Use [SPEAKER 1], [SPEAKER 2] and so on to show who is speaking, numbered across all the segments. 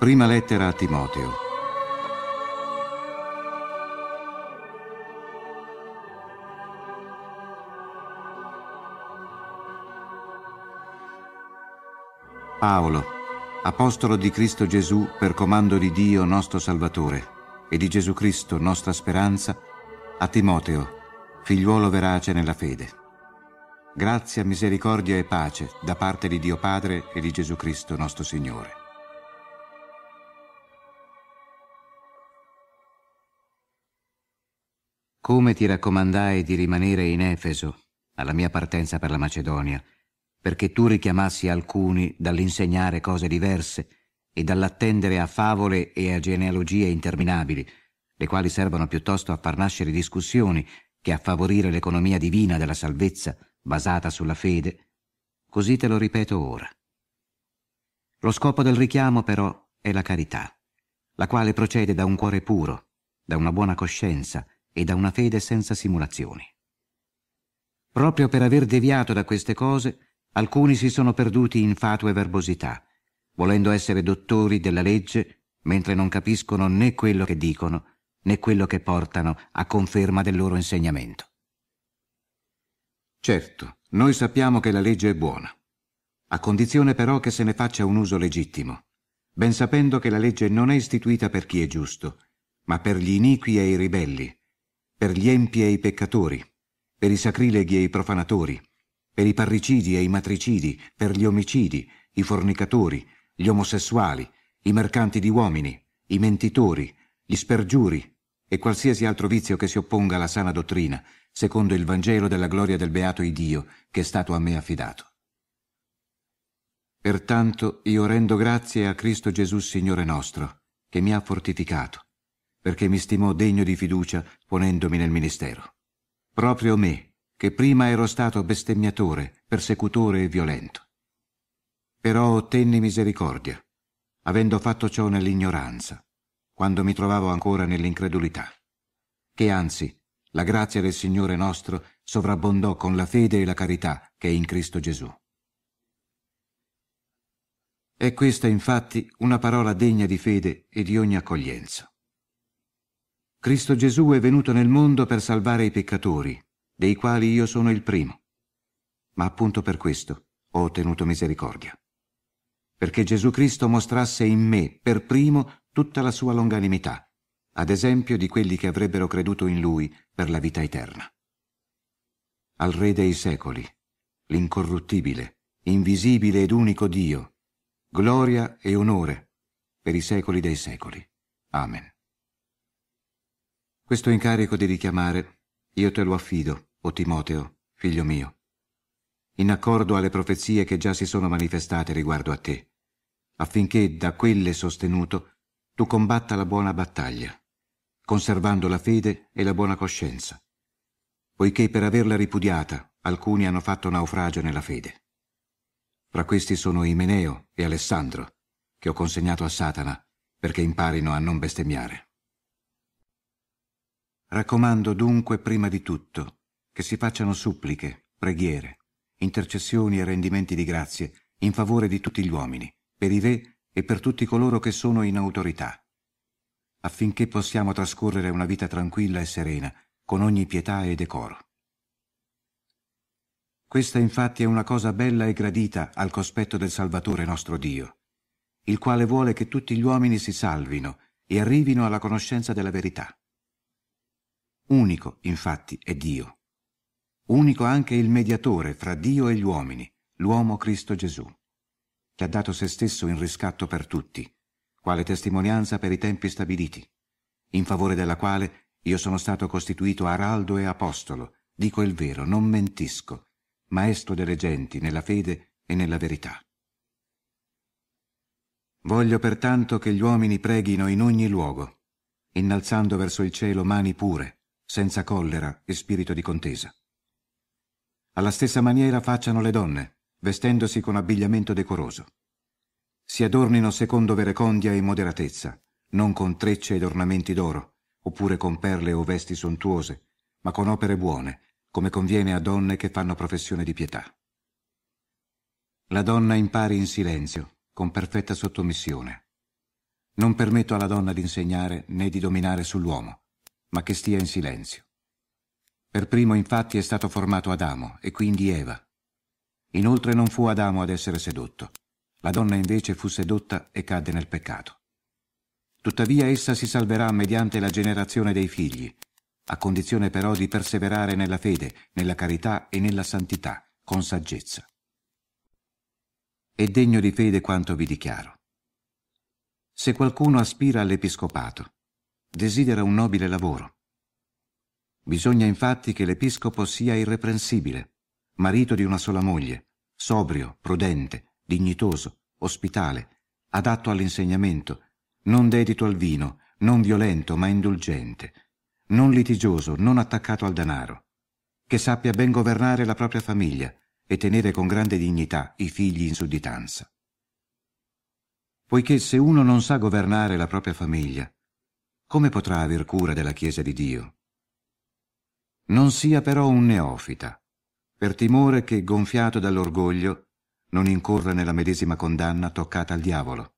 [SPEAKER 1] Prima lettera a Timoteo. Paolo, apostolo di Cristo Gesù per comando di Dio nostro Salvatore e di Gesù Cristo nostra speranza, a Timoteo, figliuolo verace nella fede. Grazia, misericordia e pace da parte di Dio Padre e di Gesù Cristo nostro Signore. Come ti raccomandai di rimanere in Efeso, alla mia partenza per la Macedonia, perché tu richiamassi alcuni dall'insegnare cose diverse e dall'attendere a favole e a genealogie interminabili, le quali servono piuttosto a far nascere discussioni che a favorire l'economia divina della salvezza basata sulla fede, così te lo ripeto ora. Lo scopo del richiamo però è la carità, la quale procede da un cuore puro, da una buona coscienza e da una fede senza simulazioni. Proprio per aver deviato da queste cose, alcuni si sono perduti in fatue verbosità, volendo essere dottori della legge, mentre non capiscono né quello che dicono, né quello che portano a conferma del loro insegnamento. Certo, noi sappiamo che la legge è buona, a condizione però che se ne faccia un uso legittimo, ben sapendo che la legge non è istituita per chi è giusto, ma per gli iniqui e i ribelli, per gli empi e i peccatori, per i sacrileghi e i profanatori, per i parricidi e i matricidi, per gli omicidi, i fornicatori, gli omosessuali, i mercanti di uomini, i mentitori, gli spergiuri e qualsiasi altro vizio che si opponga alla sana dottrina, secondo il Vangelo della gloria del beato Iddio che è stato a me affidato. Pertanto io rendo grazie a Cristo Gesù Signore nostro, che mi ha fortificato, perché mi stimò degno di fiducia ponendomi nel ministero. Proprio me, che prima ero stato bestemmiatore, persecutore e violento. Però ottenni misericordia, avendo fatto ciò nell'ignoranza, quando mi trovavo ancora nell'incredulità, che anzi la grazia del Signore nostro sovrabbondò con la fede e la carità che è in Cristo Gesù. È questa infatti una parola degna di fede e di ogni accoglienza. Cristo Gesù è venuto nel mondo per salvare i peccatori, dei quali io sono il primo. Ma appunto per questo ho ottenuto misericordia. Perché Gesù Cristo mostrasse in me per primo tutta la sua longanimità ad esempio di quelli che avrebbero creduto in lui per la vita eterna. Al Re dei secoli, l'incorruttibile, invisibile ed unico Dio, gloria e onore per i secoli dei secoli. Amen. Questo incarico di richiamare io te lo affido, o Timoteo, figlio mio, in accordo alle profezie che già si sono manifestate riguardo a te, affinché da quelle sostenuto tu combatta la buona battaglia conservando la fede e la buona coscienza, poiché per averla ripudiata alcuni hanno fatto naufragio nella fede. Fra questi sono Imeneo e Alessandro, che ho consegnato a Satana perché imparino a non bestemmiare. Raccomando dunque prima di tutto che si facciano suppliche, preghiere, intercessioni e rendimenti di grazie in favore di tutti gli uomini, per i re e per tutti coloro che sono in autorità, affinché possiamo trascorrere una vita tranquilla e serena, con ogni pietà e decoro. Questa infatti è una cosa bella e gradita al cospetto del Salvatore nostro Dio, il quale vuole che tutti gli uomini si salvino e arrivino alla conoscenza della verità. Unico, infatti, è Dio. Unico anche il mediatore fra Dio e gli uomini, l'uomo Cristo Gesù, che ha dato se stesso in riscatto per tutti, quale testimonianza per i tempi stabiliti, in favore della quale io sono stato costituito araldo e apostolo, dico il vero, non mentisco, maestro delle genti nella fede e nella verità. Voglio pertanto che gli uomini preghino in ogni luogo, innalzando verso il cielo mani pure, senza collera e spirito di contesa. Alla stessa maniera facciano le donne, vestendosi con abbigliamento decoroso si adornino secondo verecondia e moderatezza, non con trecce ed ornamenti d'oro, oppure con perle o vesti sontuose, ma con opere buone, come conviene a donne che fanno professione di pietà. La donna impari in silenzio, con perfetta sottomissione. non permetto alla donna di insegnare né di dominare sull'uomo, ma che stia in silenzio. Per primo infatti è stato formato Adamo e quindi Eva. Inoltre non fu Adamo ad essere sedotto. La donna invece fu sedotta e cadde nel peccato. Tuttavia essa si salverà mediante la generazione dei figli, a condizione però di perseverare nella fede, nella carità e nella santità, con saggezza. È degno di fede quanto vi dichiaro. Se qualcuno aspira all'episcopato, desidera un nobile lavoro, Bisogna infatti che l'episcopo sia irreprensibile, marito di una sola moglie, sobrio, prudente, dignitoso, ospitale, adatto all'insegnamento, non dedito al vino, non violento ma indulgente, non litigioso, non attaccato al denaro, che sappia ben governare la propria famiglia e tenere con grande dignità i figli in sudditanza. Poiché se uno non sa governare la propria famiglia, come potrà aver cura della Chiesa di Dio? Non sia però un neofita, per timore che, gonfiato dall'orgoglio, non incorra nella medesima condanna toccata al diavolo.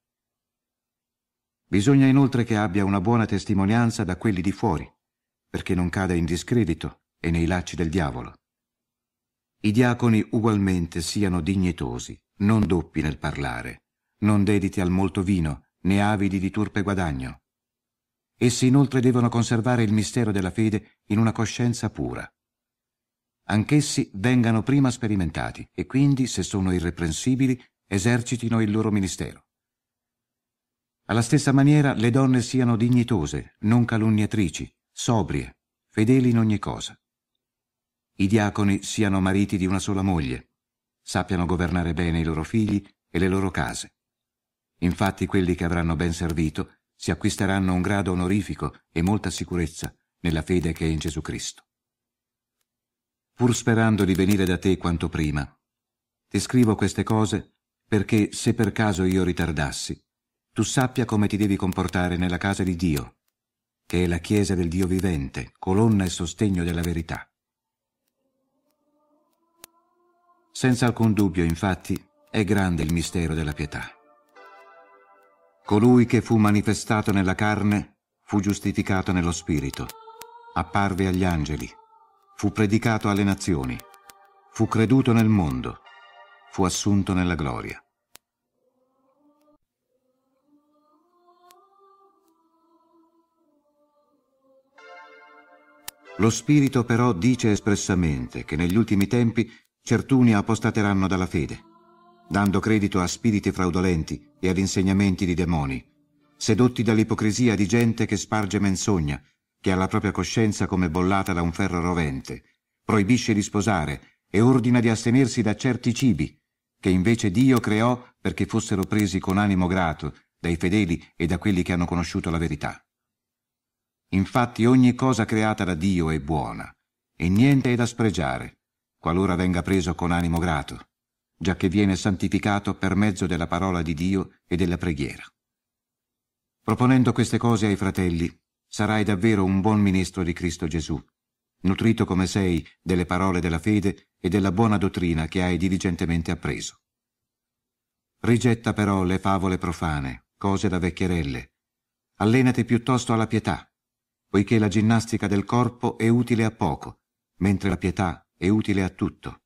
[SPEAKER 1] Bisogna inoltre che abbia una buona testimonianza da quelli di fuori, perché non cada in discredito e nei lacci del diavolo. I diaconi ugualmente siano dignitosi, non doppi nel parlare, non dediti al molto vino, né avidi di turpe guadagno, Essi inoltre devono conservare il mistero della fede in una coscienza pura. Anch'essi vengano prima sperimentati e quindi, se sono irreprensibili, esercitino il loro ministero. Alla stessa maniera le donne siano dignitose, non calunniatrici, sobrie, fedeli in ogni cosa. I diaconi siano mariti di una sola moglie, sappiano governare bene i loro figli e le loro case. Infatti quelli che avranno ben servito si acquisteranno un grado onorifico e molta sicurezza nella fede che è in Gesù Cristo. Pur sperando di venire da te quanto prima, ti scrivo queste cose perché se per caso io ritardassi, tu sappia come ti devi comportare nella casa di Dio, che è la Chiesa del Dio vivente, colonna e sostegno della verità. Senza alcun dubbio, infatti, è grande il mistero della pietà. Colui che fu manifestato nella carne fu giustificato nello spirito, apparve agli angeli, fu predicato alle nazioni, fu creduto nel mondo, fu assunto nella gloria. Lo Spirito però dice espressamente che negli ultimi tempi certuni apostateranno dalla fede dando credito a spiriti fraudolenti e ad insegnamenti di demoni, sedotti dall'ipocrisia di gente che sparge menzogna, che ha la propria coscienza come bollata da un ferro rovente, proibisce di sposare e ordina di astenersi da certi cibi, che invece Dio creò perché fossero presi con animo grato dai fedeli e da quelli che hanno conosciuto la verità. Infatti ogni cosa creata da Dio è buona, e niente è da spregiare, qualora venga preso con animo grato già che viene santificato per mezzo della parola di Dio e della preghiera. Proponendo queste cose ai fratelli, sarai davvero un buon ministro di Cristo Gesù, nutrito come sei delle parole della fede e della buona dottrina che hai diligentemente appreso. Rigetta però le favole profane, cose da vecchierelle. Allenati piuttosto alla pietà, poiché la ginnastica del corpo è utile a poco, mentre la pietà è utile a tutto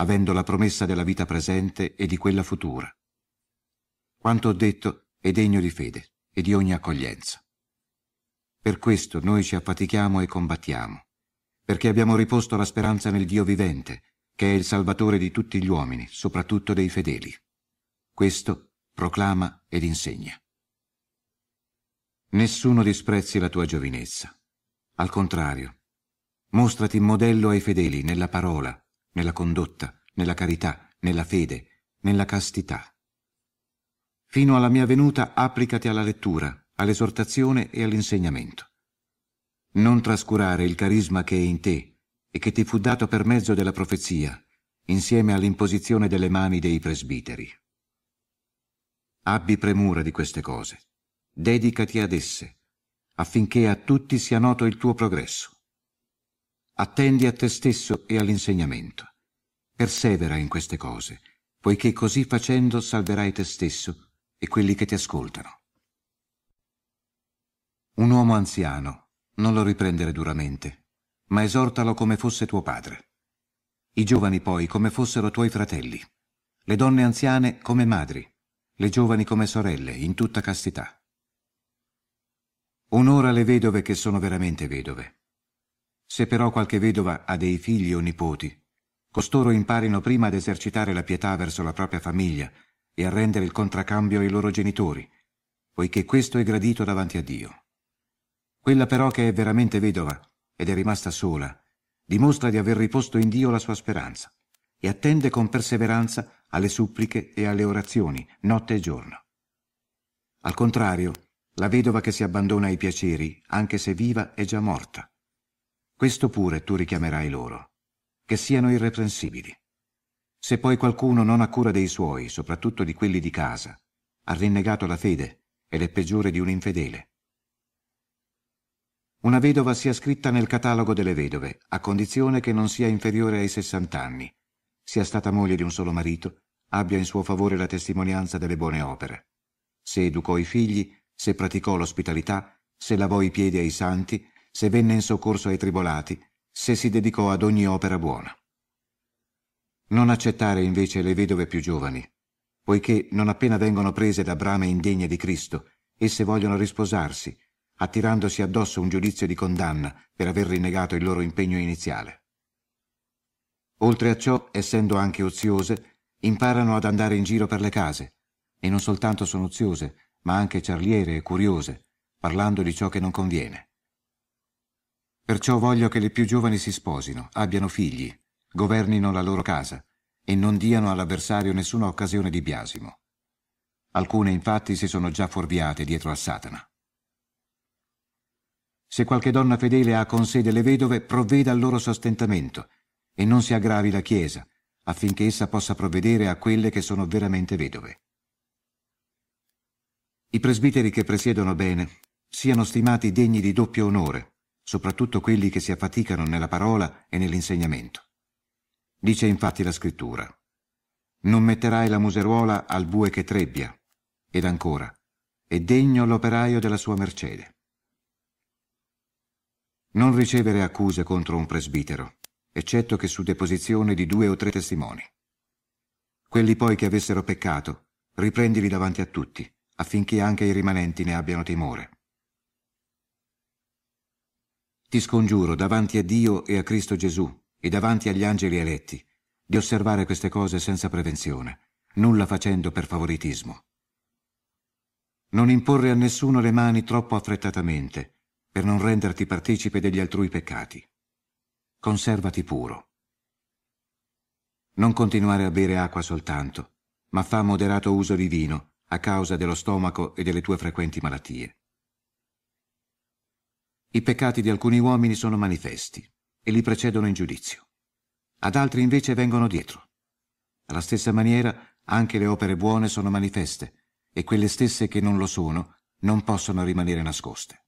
[SPEAKER 1] avendo la promessa della vita presente e di quella futura. Quanto ho detto è degno di fede e di ogni accoglienza. Per questo noi ci affatichiamo e combattiamo, perché abbiamo riposto la speranza nel Dio vivente, che è il Salvatore di tutti gli uomini, soprattutto dei fedeli. Questo proclama ed insegna. Nessuno disprezzi la tua giovinezza. Al contrario, mostrati modello ai fedeli nella parola, nella condotta, nella carità, nella fede, nella castità. Fino alla mia venuta applicati alla lettura, all'esortazione e all'insegnamento. Non trascurare il carisma che è in te e che ti fu dato per mezzo della profezia, insieme all'imposizione delle mani dei presbiteri. Abbi premura di queste cose, dedicati ad esse, affinché a tutti sia noto il tuo progresso. Attendi a te stesso e all'insegnamento. Persevera in queste cose, poiché così facendo salverai te stesso e quelli che ti ascoltano. Un uomo anziano, non lo riprendere duramente, ma esortalo come fosse tuo padre. I giovani poi come fossero tuoi fratelli, le donne anziane come madri, le giovani come sorelle, in tutta castità. Onora le vedove che sono veramente vedove. Se però qualche vedova ha dei figli o nipoti, costoro imparino prima ad esercitare la pietà verso la propria famiglia e a rendere il contracambio ai loro genitori, poiché questo è gradito davanti a Dio. Quella però che è veramente vedova ed è rimasta sola, dimostra di aver riposto in Dio la sua speranza e attende con perseveranza alle suppliche e alle orazioni, notte e giorno. Al contrario, la vedova che si abbandona ai piaceri, anche se viva, è già morta. Questo pure tu richiamerai loro, che siano irreprensibili. Se poi qualcuno non ha cura dei suoi, soprattutto di quelli di casa, ha rinnegato la fede ed è peggiore di un infedele. Una vedova sia scritta nel catalogo delle vedove, a condizione che non sia inferiore ai sessant'anni, sia stata moglie di un solo marito, abbia in suo favore la testimonianza delle buone opere. Se educò i figli, se praticò l'ospitalità, se lavò i piedi ai santi, se venne in soccorso ai tribolati, se si dedicò ad ogni opera buona. Non accettare invece le vedove più giovani, poiché non appena vengono prese da brame indegne di Cristo, esse vogliono risposarsi, attirandosi addosso un giudizio di condanna per aver rinnegato il loro impegno iniziale. Oltre a ciò, essendo anche oziose, imparano ad andare in giro per le case, e non soltanto sono oziose, ma anche ciarliere e curiose, parlando di ciò che non conviene. Perciò voglio che le più giovani si sposino, abbiano figli, governino la loro casa e non diano all'avversario nessuna occasione di biasimo. Alcune infatti si sono già fuorviate dietro a Satana. Se qualche donna fedele ha con sé delle vedove, provveda al loro sostentamento e non si aggravi la Chiesa, affinché essa possa provvedere a quelle che sono veramente vedove. I presbiteri che presiedono bene siano stimati degni di doppio onore, soprattutto quelli che si affaticano nella parola e nell'insegnamento. Dice infatti la scrittura, non metterai la museruola al bue che trebbia, ed ancora, è degno l'operaio della sua mercede. Non ricevere accuse contro un presbitero, eccetto che su deposizione di due o tre testimoni. Quelli poi che avessero peccato, riprendili davanti a tutti, affinché anche i rimanenti ne abbiano timore. Ti scongiuro davanti a Dio e a Cristo Gesù e davanti agli angeli eletti di osservare queste cose senza prevenzione, nulla facendo per favoritismo. Non imporre a nessuno le mani troppo affrettatamente, per non renderti partecipe degli altrui peccati. Conservati puro. Non continuare a bere acqua soltanto, ma fa moderato uso di vino, a causa dello stomaco e delle tue frequenti malattie. I peccati di alcuni uomini sono manifesti e li precedono in giudizio. Ad altri invece vengono dietro. Alla stessa maniera anche le opere buone sono manifeste e quelle stesse che non lo sono non possono rimanere nascoste.